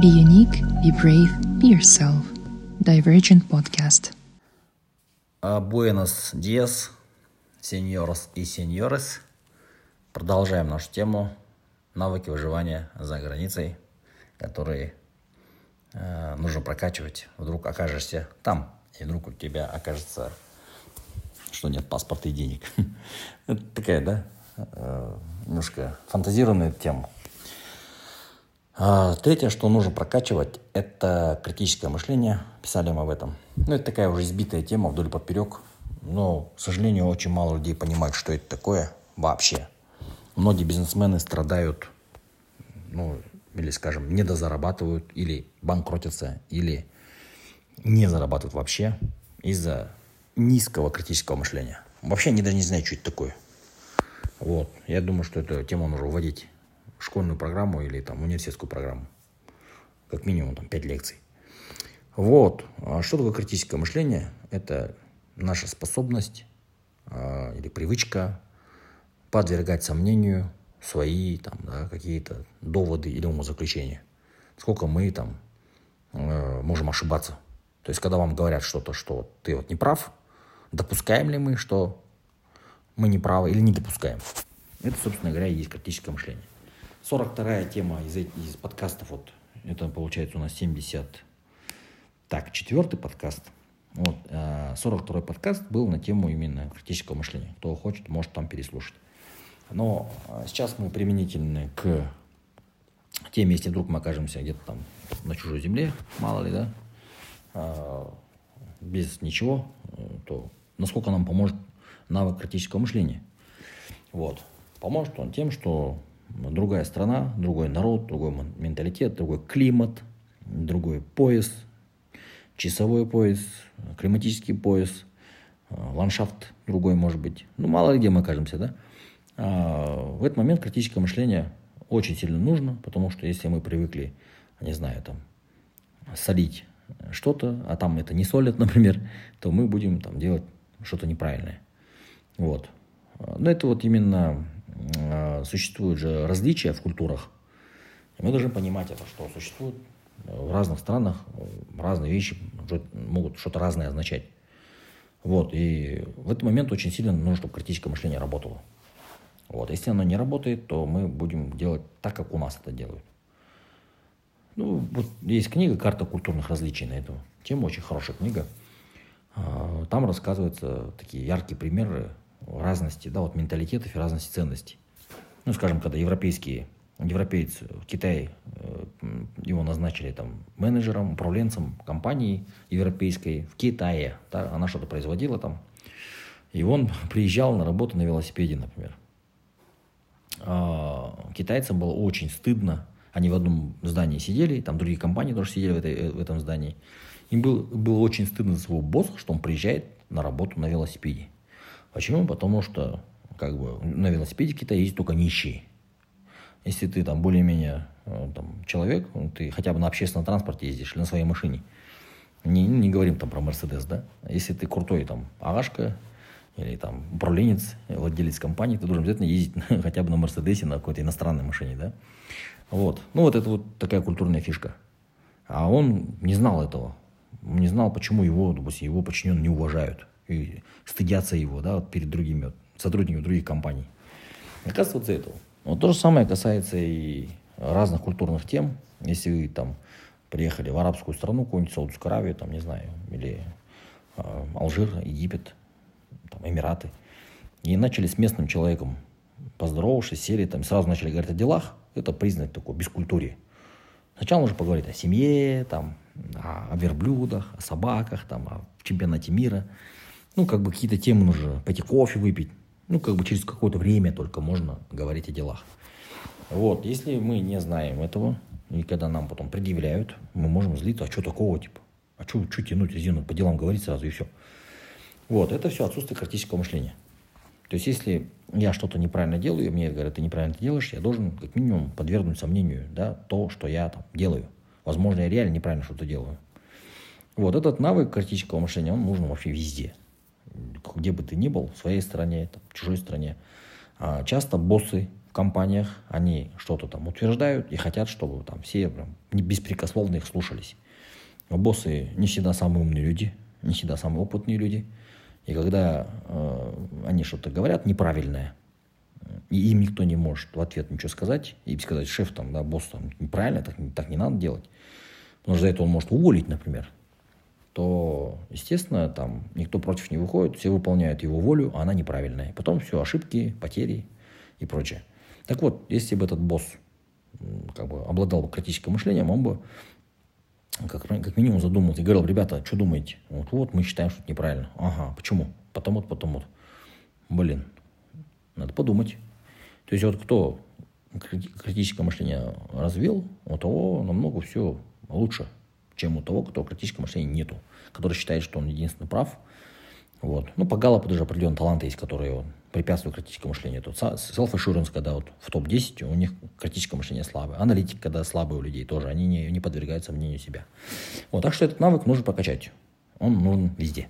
Be unique, be brave, be yourself. Divergent Podcast. Буэнос диас, сеньорос и сеньорес. Продолжаем нашу тему навыки выживания за границей, которые э, нужно прокачивать. Вдруг окажешься там, и вдруг у тебя окажется, что нет паспорта и денег. Это такая, да, э, немножко фантазированная тема. А, третье, что нужно прокачивать, это критическое мышление. Писали мы об этом. Ну, это такая уже избитая тема вдоль поперек. Но, к сожалению, очень мало людей понимают, что это такое вообще. Многие бизнесмены страдают, ну, или, скажем, недозарабатывают, или банкротятся, или не зарабатывают вообще из-за низкого критического мышления. Вообще они даже не знают, что это такое. Вот. Я думаю, что эту тему нужно вводить школьную программу или там университетскую программу. Как минимум там 5 лекций. Вот. А что такое критическое мышление? Это наша способность э, или привычка подвергать сомнению свои там, да, какие-то доводы или умозаключения. Сколько мы там э, можем ошибаться. То есть, когда вам говорят что-то, что ты вот не прав, допускаем ли мы, что мы не правы или не допускаем. Это, собственно говоря, и есть критическое мышление. 42-я тема из, из подкастов, вот, это получается у нас 70, так, четвертый подкаст. Вот, 42-й а, подкаст был на тему именно критического мышления. Кто хочет, может там переслушать. Но а, сейчас мы применительны к теме, если вдруг мы окажемся где-то там на чужой земле, мало ли, да, а, без ничего, то насколько нам поможет навык критического мышления. Вот. Поможет он тем, что другая страна, другой народ, другой менталитет, другой климат, другой пояс, часовой пояс, климатический пояс, э, ландшафт другой может быть. Ну, мало ли где мы окажемся, да? А в этот момент критическое мышление очень сильно нужно, потому что если мы привыкли, не знаю, там, солить что-то, а там это не солят, например, то мы будем там делать что-то неправильное. Вот. Но это вот именно Э, существуют же различия в культурах. И мы должны понимать это, что существует в разных странах разные вещи могут что-то разное означать. Вот, и в этот момент очень сильно нужно, чтобы критическое мышление работало. Вот, если оно не работает, то мы будем делать так, как у нас это делают. Ну, вот есть книга «Карта культурных различий» на эту тему, очень хорошая книга. А, там рассказываются такие яркие примеры разности, да, вот менталитетов и разности ценностей. Ну, скажем, когда европейские, европеец в Китае, э, его назначили там менеджером, управленцем компании европейской в Китае, да, она что-то производила там, и он приезжал на работу на велосипеде, например. А, китайцам было очень стыдно, они в одном здании сидели, там другие компании тоже сидели в, этой, в этом здании. Им был, было очень стыдно за своего босса, что он приезжает на работу на велосипеде. Почему? Потому что как бы на велосипеде в Китае ездят только нищие. Если ты там более-менее э, там, человек, ну, ты хотя бы на общественном транспорте ездишь или на своей машине, не, не говорим там про Мерседес, да, если ты крутой там агашка или там управленец, владелец компании, ты должен обязательно ездить хотя бы на Мерседесе, на какой-то иностранной машине, да. Вот. Ну, вот это вот такая культурная фишка. А он не знал этого. Не знал, почему его, допустим, его подчиненные не уважают и стыдятся его, да, вот перед другими вот, сотрудниками других компаний. Оказывается, этого. Вот то же самое касается и разных культурных тем. Если вы там приехали в арабскую страну, какую-нибудь Саудовскую Аравию, там, не знаю, или э, Алжир, Египет, там, Эмираты, и начали с местным человеком поздоровавшись, сели, там, сразу начали говорить о делах, это признак такой бескультурии. Сначала нужно поговорить о семье, там, о, о верблюдах, о собаках, там, о чемпионате мира. Ну, как бы какие-то темы нужно пойти кофе выпить. Ну, как бы через какое-то время только можно говорить о делах. Вот, если мы не знаем этого, и когда нам потом предъявляют, мы можем злиться, а что такого, типа, а что, что тянуть резину, по делам говорить сразу и все. Вот, это все отсутствие критического мышления. То есть, если я что-то неправильно делаю, мне говорят, ты неправильно это делаешь, я должен как минимум подвергнуть сомнению да, то, что я там делаю. Возможно, я реально неправильно что-то делаю. Вот этот навык критического мышления, он нужен вообще везде где бы ты ни был, в своей стране, там, в чужой стране. А часто боссы, в компаниях, они что-то там утверждают и хотят, чтобы там все прям беспрекословно их слушались. Но боссы не всегда самые умные люди, не всегда самые опытные люди. И когда э, они что-то говорят неправильное, и им никто не может в ответ ничего сказать, и сказать, шеф там, да, босс там, неправильно, так, так не надо делать, потому что за это он может уволить, например, то, естественно, там никто против не выходит, все выполняют его волю, а она неправильная. Потом все, ошибки, потери и прочее. Так вот, если бы этот босс как бы обладал критическим мышлением, он бы как, как минимум задумался и говорил, ребята, что думаете? Вот, вот, мы считаем, что это неправильно. Ага, почему? Потом вот, потом вот. Блин, надо подумать. То есть вот кто критическое мышление развил, у того намного все лучше, чем у того, кто критического мышления нету, который считает, что он единственный прав. Вот. Ну, по Галлапу даже определенные таланты есть, которые препятствуют критическому мышлению. Тут self-assurance, когда вот в топ-10, у них критическое мышление слабое. Аналитик, когда слабые у людей тоже, они не, не подвергаются мнению себя. Вот, так что этот навык нужно прокачать. Он нужен везде.